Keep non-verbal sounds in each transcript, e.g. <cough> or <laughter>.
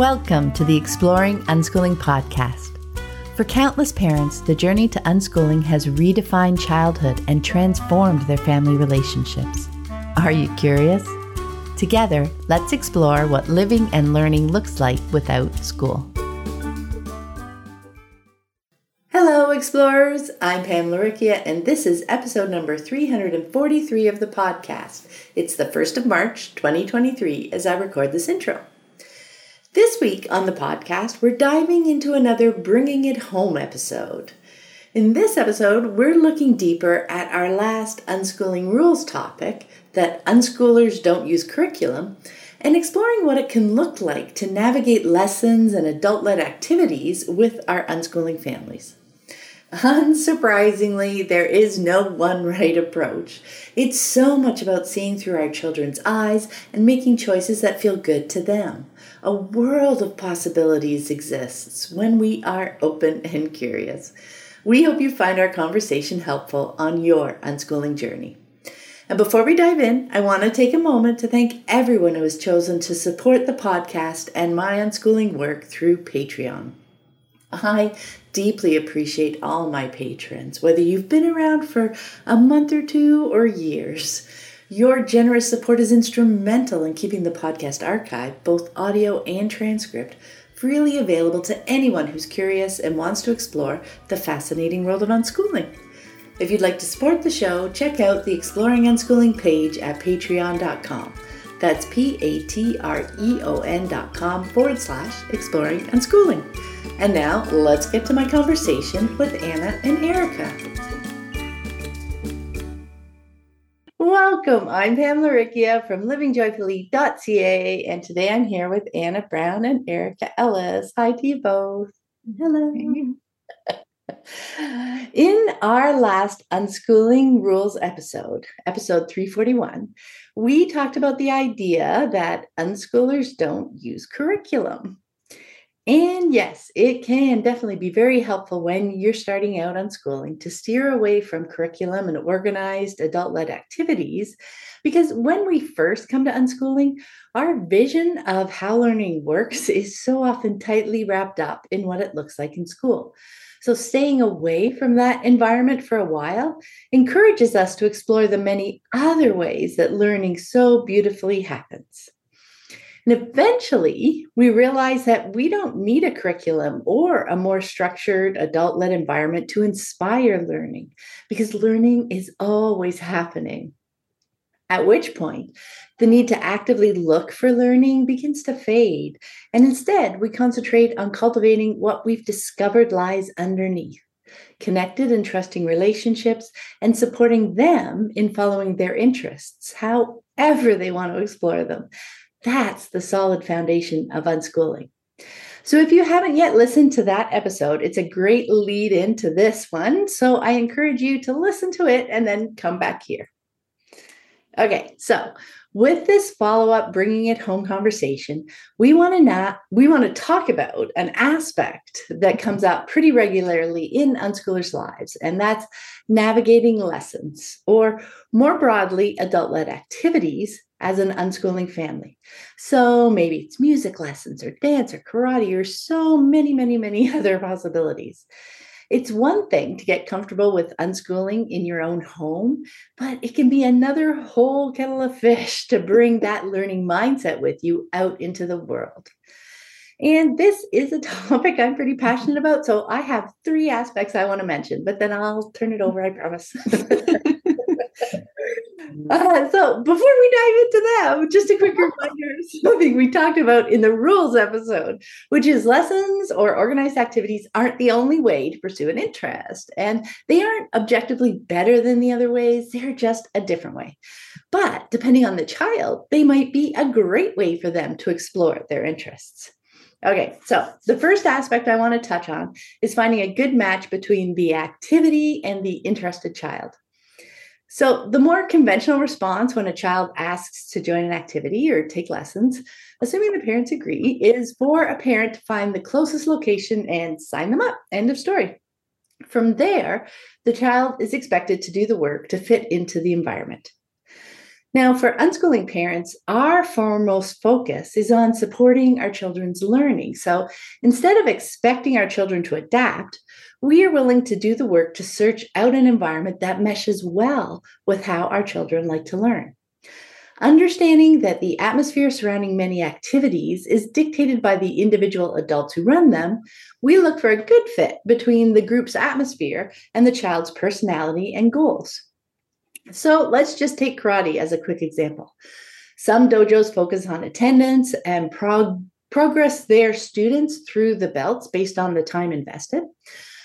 Welcome to the Exploring Unschooling podcast. For countless parents, the journey to unschooling has redefined childhood and transformed their family relationships. Are you curious? Together, let's explore what living and learning looks like without school. Hello, explorers. I'm Pam Laricchia, and this is episode number 343 of the podcast. It's the 1st of March, 2023, as I record this intro. This week on the podcast, we're diving into another Bringing It Home episode. In this episode, we're looking deeper at our last unschooling rules topic that unschoolers don't use curriculum and exploring what it can look like to navigate lessons and adult led activities with our unschooling families. Unsurprisingly, there is no one right approach. It's so much about seeing through our children's eyes and making choices that feel good to them. A world of possibilities exists when we are open and curious. We hope you find our conversation helpful on your unschooling journey. And before we dive in, I want to take a moment to thank everyone who has chosen to support the podcast and my unschooling work through Patreon. I deeply appreciate all my patrons, whether you've been around for a month or two or years. Your generous support is instrumental in keeping the podcast archive, both audio and transcript, freely available to anyone who's curious and wants to explore the fascinating world of unschooling. If you'd like to support the show, check out the Exploring Unschooling page at patreon.com. That's P A T R E O N dot com forward slash exploring unschooling. And now let's get to my conversation with Anna and Erica. Welcome. I'm Pamela Laricchia from livingjoyfully.ca, and today I'm here with Anna Brown and Erica Ellis. Hi to you both. Hello. <laughs> In our last unschooling rules episode, episode 341, we talked about the idea that unschoolers don't use curriculum. And yes, it can definitely be very helpful when you're starting out unschooling to steer away from curriculum and organized adult led activities. Because when we first come to unschooling, our vision of how learning works <laughs> is so often tightly wrapped up in what it looks like in school. So, staying away from that environment for a while encourages us to explore the many other ways that learning so beautifully happens. And eventually, we realize that we don't need a curriculum or a more structured adult led environment to inspire learning because learning is always happening. At which point, the need to actively look for learning begins to fade. And instead, we concentrate on cultivating what we've discovered lies underneath connected and trusting relationships and supporting them in following their interests, however they want to explore them. That's the solid foundation of unschooling. So, if you haven't yet listened to that episode, it's a great lead into this one. So, I encourage you to listen to it and then come back here. Okay, so with this follow-up bringing it home conversation, we want to not we want to talk about an aspect that comes up pretty regularly in unschoolers' lives, and that's navigating lessons, or more broadly, adult-led activities as an unschooling family. So maybe it's music lessons or dance or karate or so many, many, many <laughs> other possibilities. It's one thing to get comfortable with unschooling in your own home, but it can be another whole kettle of fish to bring <laughs> that learning mindset with you out into the world. And this is a <laughs> topic I'm pretty passionate about. So I have three aspects I want to mention, but then I'll turn it over, I promise. <laughs> Uh, so before we dive into that, just a quick reminder <laughs> something we talked about in the rules episode, which is lessons or organized activities aren't the only way to pursue an interest. And they aren't objectively better than the other ways, they're just a different way. But depending on the child, they might be a great way for them to explore their interests. Okay, so the first aspect I want to touch on is finding a good match between the activity and the interested child. So, the more conventional response when a child asks to join an activity or take lessons, assuming the parents agree, is for a parent to find the closest location and sign them up. End of story. From there, the child is expected to do the work to fit into the environment. Now, for unschooling parents, our foremost focus is on supporting our children's learning. So instead of expecting our children to adapt, we are willing to do the work to search out an environment that meshes well with how our children like to learn. Understanding that the atmosphere surrounding many activities is dictated by the individual adults who run them, we look for a good fit between the group's atmosphere and the child's personality and goals. So let's just take karate as a quick example. Some dojos focus on attendance and prog- progress their students through the belts based on the time invested.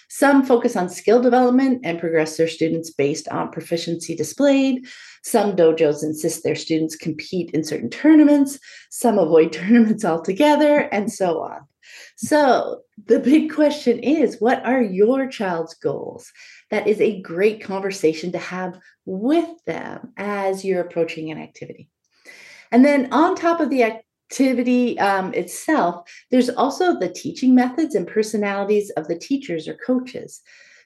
Some focus on skill development and progress their students based on proficiency displayed. Some dojos insist their students compete in certain tournaments. Some avoid <laughs> tournaments altogether, and so on. So, the big question is what are your child's goals? That is a great conversation to have with them as you're approaching an activity. And then, on top of the activity um, itself, there's also the teaching methods and personalities of the teachers or coaches.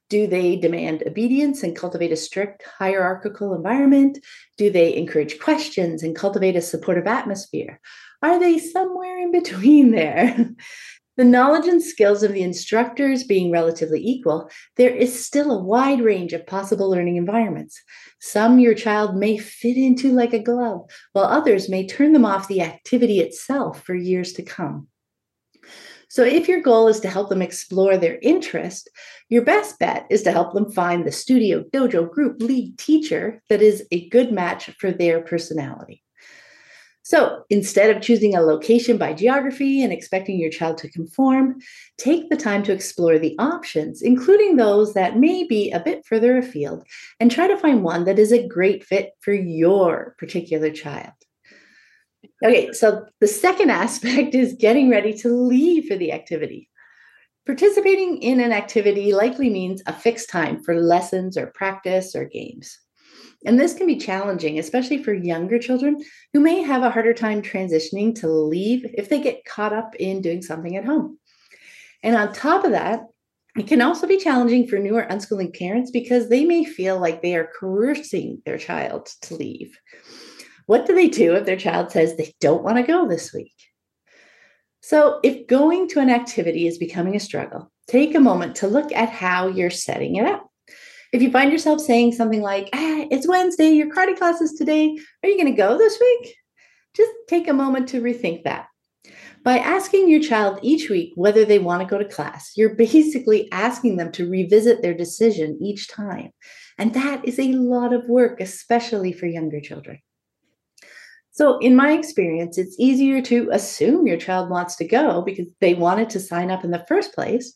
Do they demand obedience and cultivate a strict hierarchical environment? Do they encourage questions and cultivate a supportive atmosphere? Are they somewhere in between there? <laughs> The knowledge and skills of the instructors being relatively equal, there is still a wide range of possible learning environments. Some your child may fit into like a glove, while others may turn them off the activity itself for years to come. So, if your goal is to help them explore their interest, your best bet is to help them find the studio, dojo, group, league teacher that is a good match for their personality. So instead of choosing a location by geography and expecting your child to conform, take the time to explore the options, including those that may be a bit further afield, and try to find one that is a great fit for your particular child. Okay, so the second <laughs> aspect is getting ready to leave for the activity. Participating in an activity likely means a fixed time for lessons or practice or games. And this can be challenging, especially for younger children who may have a harder time transitioning to leave if they get caught up in doing something at home. And on top of that, it can also be challenging for newer unschooling parents because they may feel like they are coercing their child to leave. What do they do if their child says they don't want to go this week? So, if going to an activity is becoming a struggle, take a moment to look at how you're setting it up. If you find yourself saying something like, ah, it's Wednesday, your karate class is today, are you going to go this week? Just take a moment to rethink that. By asking your child each week whether they want to go to class, you're basically asking them to revisit their decision each time. And that is a lot of work, especially for younger children. So, in my experience, it's easier to assume your child wants to go because they wanted to sign up in the first place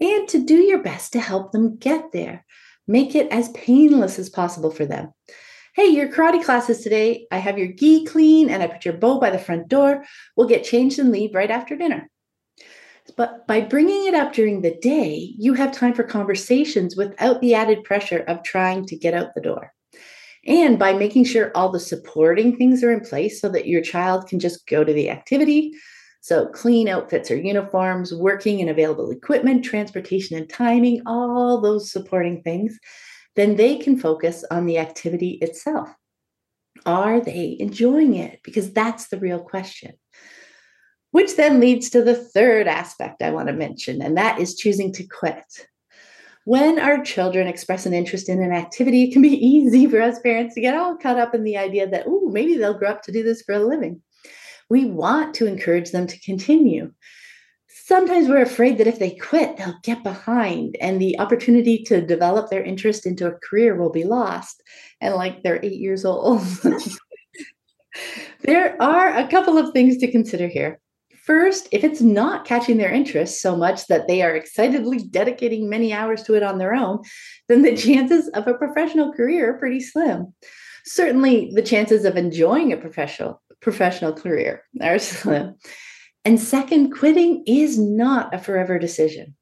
and to do your best to help them get there Make it as painless as possible for them. Hey, your karate class is today. I have your gi clean and I put your bow by the front door. We'll get changed and leave right after dinner. But by bringing it up during the day, you have time for conversations without the added pressure of trying to get out the door. And by making sure all the supporting things are in place so that your child can just go to the activity, so, clean outfits or uniforms, working and available equipment, transportation and timing, all those supporting things, then they can focus on the activity itself. Are they enjoying it? Because that's the real question. Which then leads to the third aspect I want to mention, and that is choosing to quit. When our children express an interest in an activity, it can be <laughs> easy for us parents to get all caught up in the idea that, oh, maybe they'll grow up to do this for a living. We want to encourage them to continue. Sometimes we're afraid that if they quit, they'll get behind and the opportunity to develop their interest into a career will be lost. And like they're eight years old. <laughs> there are a couple of things to consider here. First, if it's not catching their interest so much that they are excitedly dedicating many hours to it on their own, then the chances of a professional career are pretty slim. Certainly, the chances of enjoying a professional professional career are slim. <laughs> And second, quitting is not a forever decision.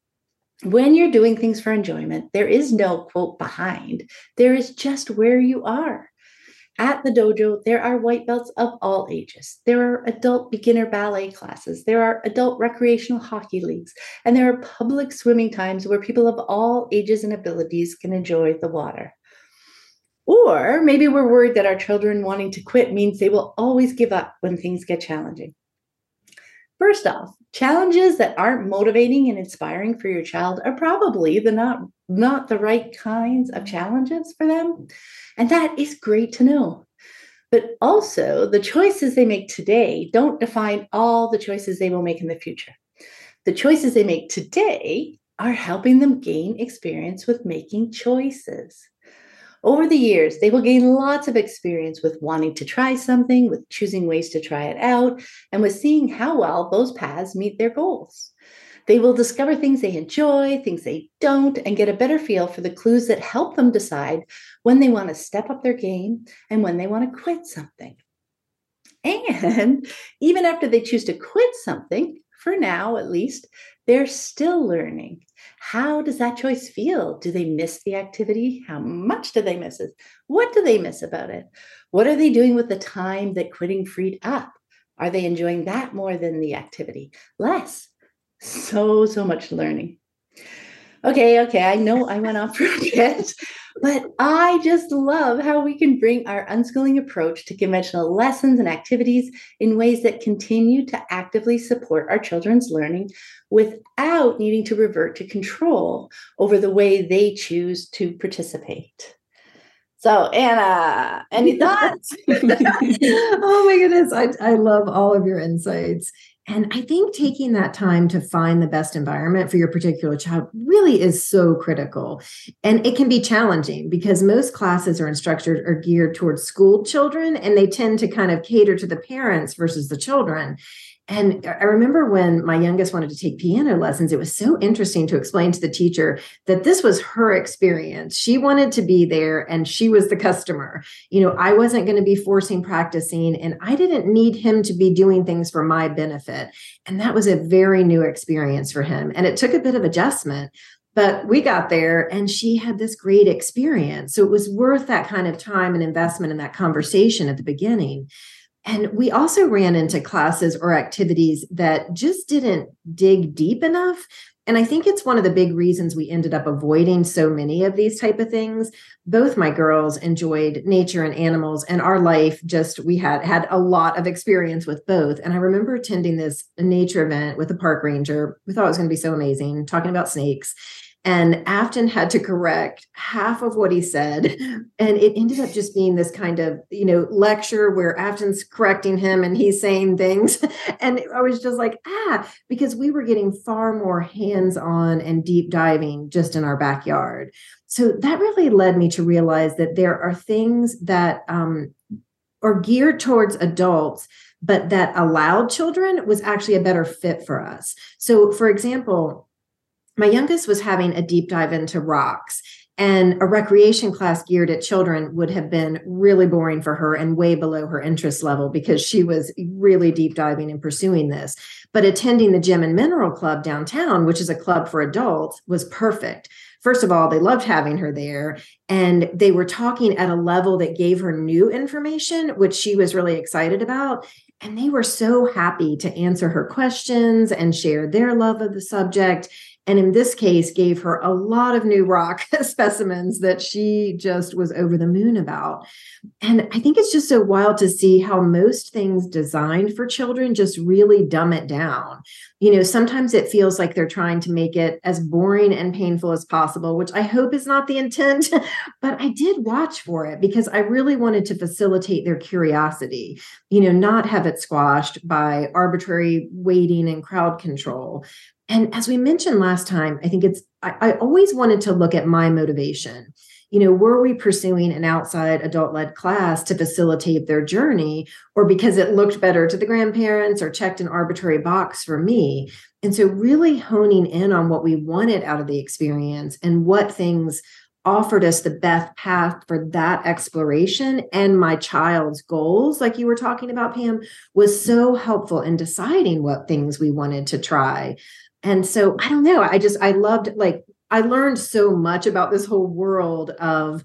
When you're doing things for enjoyment, there is no quote behind. There is just where you are. At the dojo, there are white belts of all ages. There are adult beginner ballet classes. There are adult recreational hockey leagues. And there are public swimming times where people of all ages and abilities can enjoy the water. Or maybe we're worried that our children wanting to quit means they will always give up when things get challenging. First off, challenges that aren't motivating and inspiring for your child are probably the not not the right kinds of challenges for them. And that is great to know. But also, the choices they make today don't define all the choices they will make in the future. The choices they make today are helping them gain experience with making choices. Over the years, they will gain lots of experience with wanting to try something, with choosing ways to try it out, and with seeing how well those paths meet their goals. They will discover things they enjoy, things they don't, and get a better feel for the clues that help them decide when they want to step up their game and when they want to quit something. And even after they choose to quit something, for now at least, they're still learning. How does that choice feel? Do they miss the activity? How much do they miss it? What do they miss about it? What are they doing with the time that quitting freed up? Are they enjoying that more than the activity? Less. So, so much learning. Okay, okay, I know I went off for a bit, but I just love how we can bring our unschooling approach to conventional lessons and activities in ways that continue to actively support our children's learning without needing to revert to control over the way they choose to participate. So, Anna, any <laughs> thoughts? <laughs> oh my goodness. I, I love all of your insights. And I think taking that time to find the best environment for your particular child really is so critical. And it can be challenging because most classes or instructors are geared towards school children and they tend to kind of cater to the parents versus the children. And I remember when my youngest wanted to take piano lessons, it was so interesting to explain to the teacher that this was her experience. She wanted to be there and she was the customer. You know, I wasn't going to be forcing practicing and I didn't need him to be doing things for my benefit. And that was a very new experience for him. And it took a bit of adjustment. But we got there and she had this great experience. So it was worth that kind of time and investment in that conversation at the beginning. And we also ran into classes or activities that just didn't dig deep enough. And I think it's one of the big reasons we ended up avoiding so many of these type of things. Both my girls enjoyed nature and animals and our life just we had had a lot of experience with both. And I remember attending this nature event with a park ranger. We thought it was going to be so amazing, talking about snakes. And Afton had to correct half of what he said. And it ended up just being this kind of, you know, lecture where Afton's correcting him and he's saying things. <laughs> And I was just like, ah, because we were getting far more hands on and deep diving just in our backyard. So that really led me to realize that there are things that um, are geared towards adults but that allowed children was actually a better fit for us. So, for example, my youngest was having a deep dive into rocks and a recreation class geared at children would have been really boring for her and way below her interest level because she was really deep diving and pursuing this. But attending the Gem and Mineral Club downtown, which is a club for adults, was perfect. First of all, they loved having her there, and they were talking at a level that gave her new information, which she was really excited about. And they were so happy to answer her questions and share their love of the subject and in this case gave her a lot of new rock <laughs> specimens that she just was over the moon about. And i think it's just so wild to see how most things designed for children just really dumb it down. You know sometimes it feels like they're trying to make it as boring and painful as possible which i hope is not the intent <laughs> but i did watch for it because i really wanted to facilitate their curiosity you know not have it squashed by arbitrary waiting and crowd control and as we mentioned last time, I think it's, I, I always wanted to look at my motivation. You know, were we pursuing an outside adult led class to facilitate their journey or because it looked better to the grandparents or checked an arbitrary box for me? And so, really honing in on what we wanted out of the experience and what things offered us the best path for that exploration and my child's goals like you were talking about pam was so helpful in deciding what things we wanted to try and so i don't know i just i loved like i learned so much about this whole world of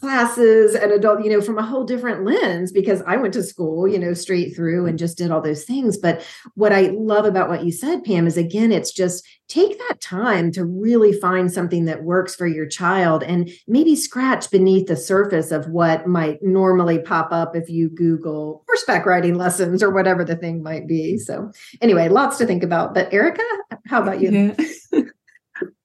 classes and adult, you know, from a whole different lens because I went to school, you know, straight through and just did all those things. But what I love about what you said, Pam, is again, it's just take that time to really find something that works for your child and maybe scratch beneath the surface of what might normally pop up if you Google horseback riding lessons or whatever the thing might be. So, anyway, lots to think about. But, Erica, how about you? Yeah. <laughs>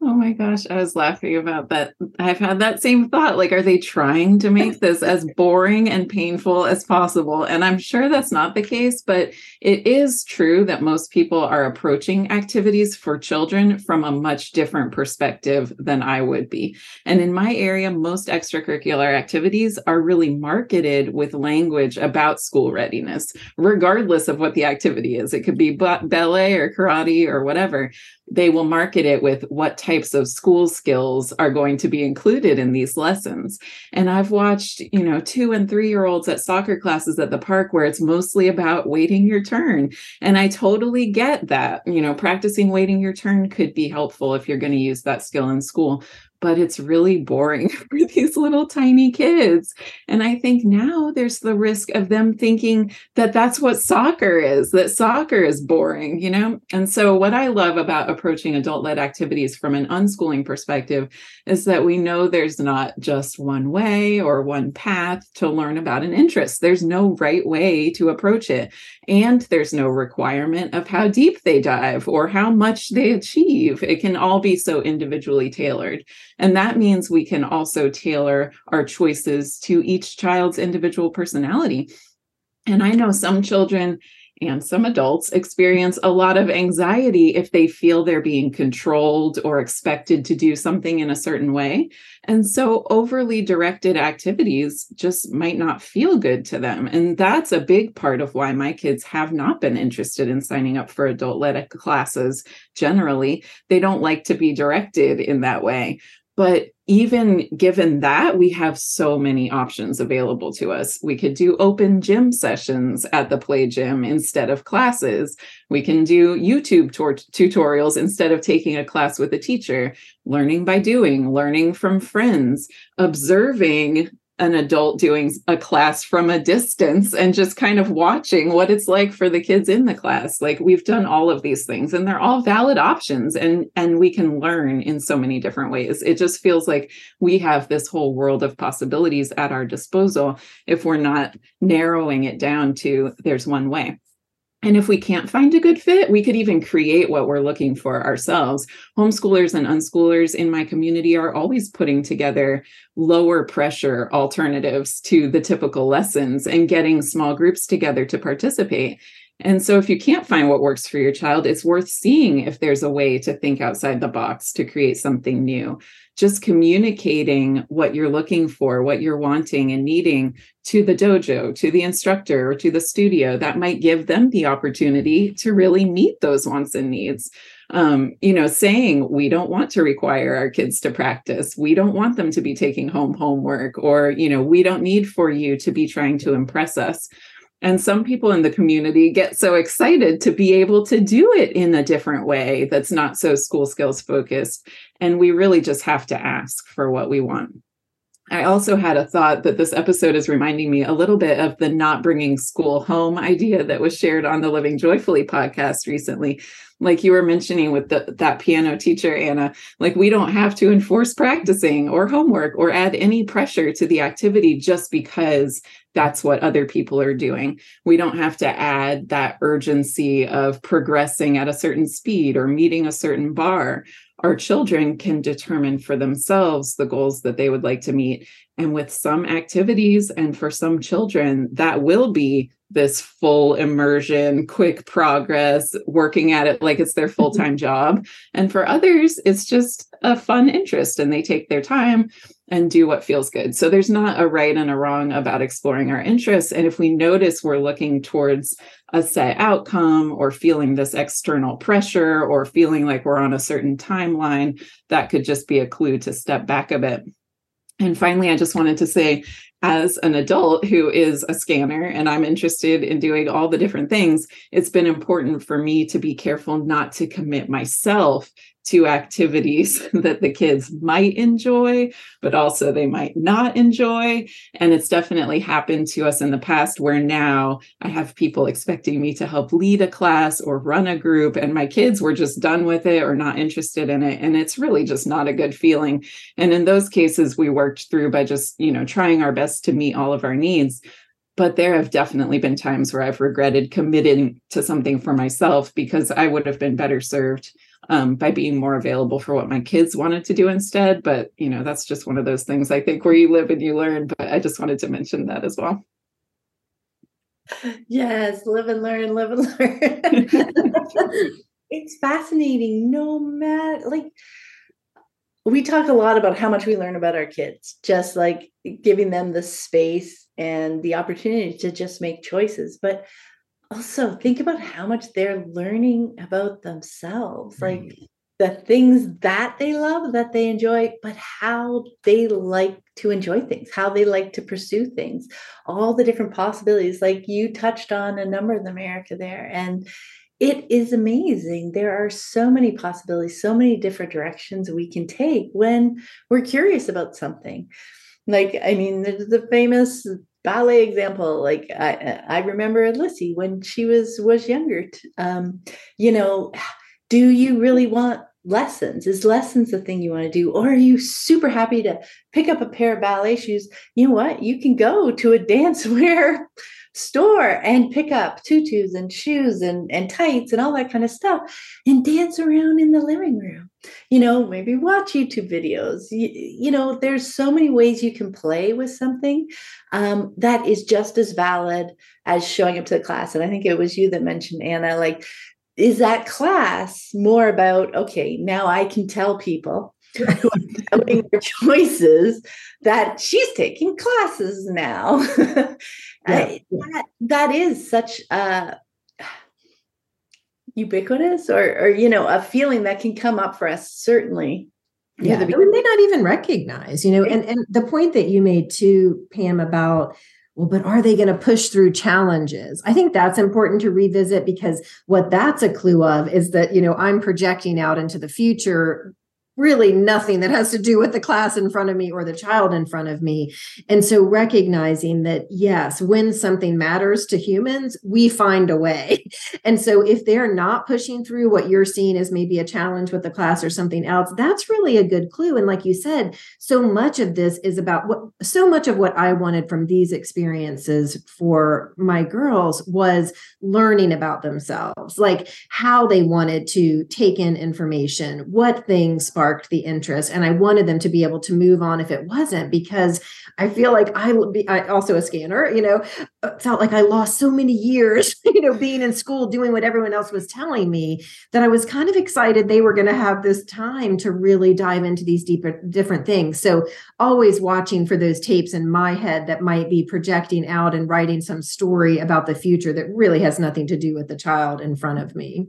Oh my gosh, I was laughing about that. I've had that same thought. Like, are they trying to make this as <laughs> boring and painful as possible? And I'm sure that's not the case, but it is true that most people are approaching activities for children from a much different perspective than I would be. And in my area, most extracurricular activities are really marketed with language about school readiness, regardless of what the activity is. It could be ballet or karate or whatever they will market it with what types of school skills are going to be included in these lessons. And I've watched, you know, two and three year olds at soccer classes at the park where it's mostly about waiting your turn. And I totally get that. You know, practicing waiting your turn could be helpful if you're going to use that skill in school but it's really boring <laughs> for these little tiny kids. And I think now there's the risk of them thinking that that's what soccer is, that soccer is boring, you know? And so, what I love about approaching adult led activities from an unschooling perspective is that we know there's not just one way or one path to learn about an interest. There's no right way to approach it. And there's no requirement of how deep they dive or how much they achieve. It can all be so individually tailored. And that means we can also tailor our choices to each child's individual personality. And I know some children and some adults experience a lot of anxiety if they feel they're being controlled or expected to do something in a certain way. And so overly directed activities just might not feel good to them. And that's a big part of why my kids have not been interested in signing up for adult led classes generally. They don't like to be directed in that way. But even given that, we have so many options available to us. We could do open gym sessions at the play gym instead of classes. We can do YouTube tor- tutorials instead of taking a class with a teacher, learning by doing, learning from friends, observing an adult doing a class from a distance and just kind of watching what it's like for the kids in the class. Like we've done all of these things and they're all valid options and and we can learn in so many different ways. It just feels like we have this whole world of possibilities at our disposal if we're not narrowing it down to there's one way and if we can't find a good fit, we could even create what we're looking for ourselves. Homeschoolers and unschoolers in my community are always putting together lower pressure alternatives to the typical lessons and getting small groups together to participate. And so, if you can't find what works for your child, it's worth seeing if there's a way to think outside the box to create something new just communicating what you're looking for, what you're wanting and needing to the dojo, to the instructor, or to the studio, that might give them the opportunity to really meet those wants and needs. Um, you know, saying we don't want to require our kids to practice, we don't want them to be taking home homework, or, you know, we don't need for you to be trying to impress us. And some people in the community get so excited to be able to do it in a different way that's not so school skills focused. And we really just have to ask for what we want. I also had a thought that this episode is reminding me a little bit of the not bringing school home idea that was shared on the Living Joyfully podcast recently like you were mentioning with the, that piano teacher anna like we don't have to enforce practicing or homework or add any pressure to the activity just because that's what other people are doing. We don't have to add that urgency of progressing at a certain speed or meeting a certain bar. Our children can determine for themselves the goals that they would like to meet. And with some activities and for some children that will be this full immersion, quick progress, working at it like it's their <laughs> full time job. And for others, it's just a fun interest and they take their time and do what feels good. So there's not a right and a wrong about exploring our interests. And if we notice we're looking towards a set outcome or feeling this external pressure or feeling like we're on a certain timeline, that could just be a clue to step back a bit. And finally, I just wanted to say as an adult who is a scanner and I'm interested in doing all the different things, it's been important for me to be careful not to commit myself to activities <laughs> that the kids might enjoy, but also they might not enjoy. And it's definitely happened to us in the past where now I have people expecting me to help lead a class or run a group, and my kids were just done with it or not interested in it. And it's really just not a good feeling. And in those cases, we worked through by just, you know, trying our best to meet all of our needs but there have definitely been times where I've regretted committing to something for myself because I would have been better served um, by being more available for what my kids wanted to do instead. But, you know, that's just one of those things I think where you live and you learn. But I just wanted to mention that as well. Yes, live and learn, live and learn. <laughs> it's fascinating. No matter, like, we talk a lot about how much we learn about our kids, just like giving them the space and the opportunity to just make choices. But also think about how much they're learning about themselves like mm-hmm. the things that they love that they enjoy but how they like to enjoy things how they like to pursue things all the different possibilities like you touched on a number of them erica there and it is amazing there are so many possibilities so many different directions we can take when we're curious about something like i mean the, the famous ballet example like i i remember lissy when she was was younger um you know do you really want lessons? Is lessons the thing you want to do? Or are you super happy to pick up a pair of ballet shoes? You know what? You can go to a dance <laughs> wear store and pick up tutus and shoes and, and tights and all that kind of stuff and dance around in the living room. You know maybe watch youtube videos. You, you know there's so many ways you can play with something um, that is just as valid as showing up to the class. And i think it was you that mentioned anna like is that class more about okay now i can tell people who are doubting their choices that she's taking classes now. <laughs> Yeah. that, that is such a ubiquitous or or you know a feeling that can come up for us certainly. Yeah. we may not even recognize you know and and the point that you made too pam about well but are they going to push through challenges? I think that's important to revisit because what that's a clue of is that you know i'm projecting out into the future really nothing that has to do with the class in front of me or the child in front of me. And so recognizing that, yes, when something matters to humans, we find a way. <laughs> And so if they're not pushing through what you're seeing as maybe a challenge with the class or something else, that's really a good clue. And like you said, so much of this is about what so much of what I wanted from these experiences for my girls was learning about themselves, like how they wanted to take in information, what things sparked the interest and i wanted them to be able to move on if it wasn't because i feel like i i also a scanner you know uh, felt like i lost so many years <laughs> you know being in school doing what everyone else was telling me that i was kind of excited they were going to have this time to really dive into these deeper different things. So always watching for those tapes in my head that might be projecting out and writing some story about the future that really has nothing to do with the child in front of me.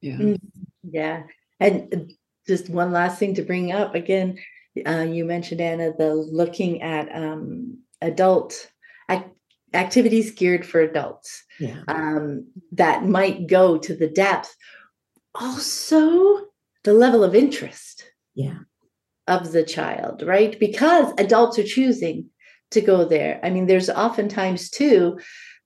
Yeah. Mm, yeah. And just one last thing to bring up. Again uh, you mentioned anna the looking at um, adult ac- activities geared for adults. Yeah. um, that might go to the depth. Also the level of interest yeah. of the child right? Because adults are choosing to go there. I mean there's oftentimes too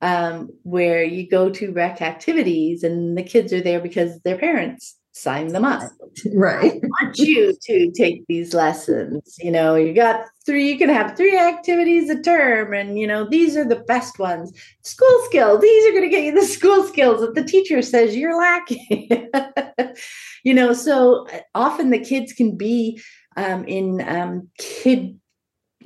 um, where you go to rec activities and the kids are there because their parents sign them up. <laughs> Right. I want you to take these lessons. You know, you got three, you can have three activities a term, and you know, these are the best ones. School skills, these are going to get you the school skills that the teacher says you're lacking. <laughs> you know, so uh, often the kids can be um, in um, kid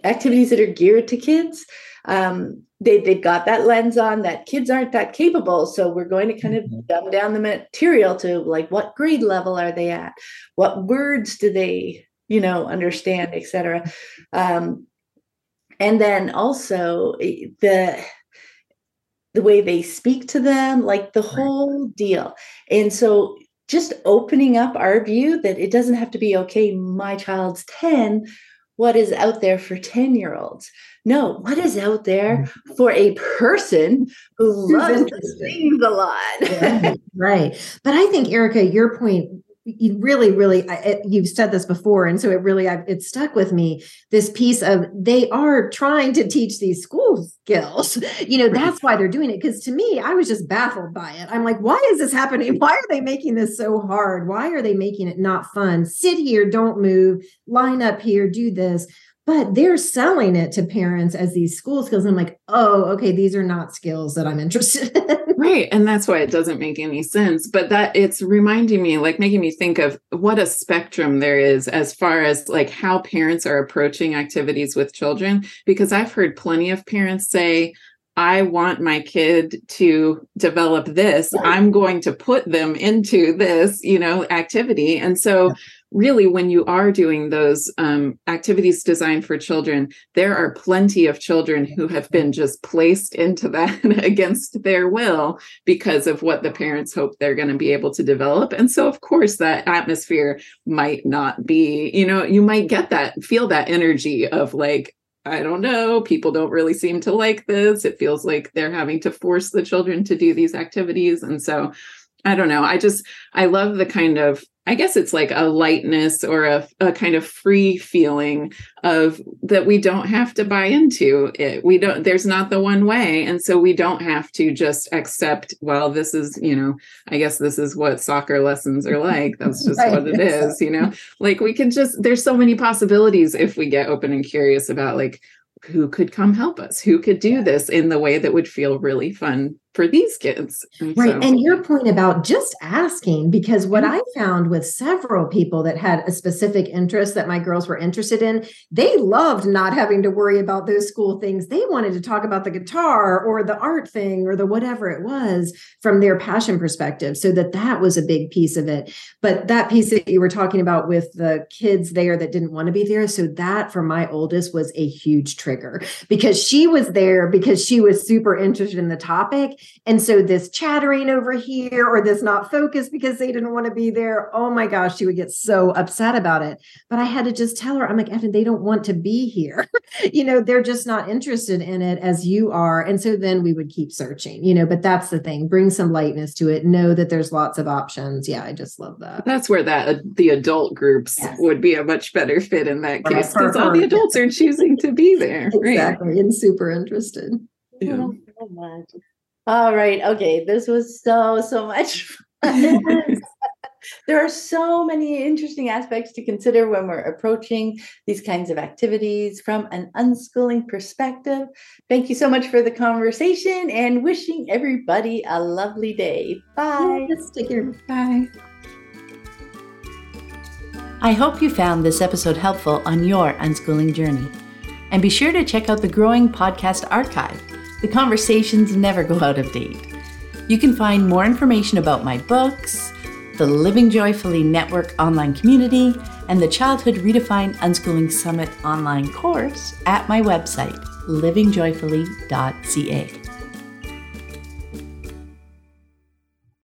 activities that are geared to kids. Um, they, they've got that lens on that kids aren't that capable so we're going to kind of mm-hmm. dumb down the material to like what grade level are they at what words do they you know understand etc um, and then also eh, the the way they speak to them like the whole deal and so just opening up our view that it doesn't have to be okay my child's 10 what is out there for 10 year olds no, what is out there mm. for a person who loves things a lot? right, right. But I think, Erica, your point really, really, I, you've said this before, and so it really, I, it stuck with me. This piece of they are trying to teach these school skills. <laughs> You know, that's why they're doing it. Because to me, I was just baffled by it. I'm like, why is this happening? <laughs> Why are they making this so hard? Why are they making it not fun? Sit here, don't move, line up here, do this but they're selling it to parents as these school skills. And I'm like, oh, okay, these are not skills that I'm interested in. <laughs> right. And that's why it doesn't make any sense. But that it's reminding me, like making me think of what a spectrum there is as far as like how parents are approaching activities with children. Because I've heard plenty of parents say, I want my kid to develop this. I'm going to put them into this, you know, activity. And so really when you are doing those um, activities designed for children there are plenty of children who have been just placed into that <laughs> against their will because of what the parents hope they're going to be able to develop and so of course that atmosphere might not be you know you might get that feel that energy of like I don't know. People don't really seem to like this. It feels like they're having to force the children to do these activities. And so I don't know. I just, I love the kind of I guess it's like a lightness or a, a kind of free feeling of that we don't have to buy into it. We don't, there's not the one way. And so we don't have to just accept, well, this is, you know, I guess this is what soccer lessons are <laughs> like. That's just right. what it is, you know, like we can just, there's so many possibilities if we get open and curious about like, who could come help us who could do this in the way that would feel really fun for these kids. And right. So, and your point about just asking, because what mm-hmm. I found with several people that had a specific interest that my girls were interested in, they loved not having to worry about those school things. They wanted to talk about the guitar or the art thing or the whatever it was from their passion perspective. So that that was a big piece of it. But that piece that you were talking about with the kids there that didn't want to be there. So that for my oldest was a huge trigger because she was there because she was super interested in the topic and so this chattering over here or this not focus because they didn't want to be there. Oh my gosh, she would get so upset about it. But I had to just tell her, I'm like, Evan, they don't want to be here. <laughs> you know, they're just not interested in it as you are. And so then we would keep searching, you know, but that's the thing. Bring some lightness to it. Know that there's lots of options. Yeah, I just love that. That's where that uh, the adult groups yes. would be a much better fit in that case because all the adults are choosing to be there. Exactly. Right? And super interested. Yeah. so much. All right. Okay. This was so, so much <laughs> <laughs> there are so many interesting aspects to consider when we're approaching these kinds of activities from an unschooling perspective. Thank you so much for the conversation and wishing everybody a lovely day. Bye. Yes, take care. Bye. I hope you found this episode helpful on your unschooling journey. And be sure to check out the growing podcast archive the conversations never go out of date. You can find more information about my books, the Living Joyfully Network online community, and the Childhood Redefined Unschooling Summit online course at my website, livingjoyfully.ca.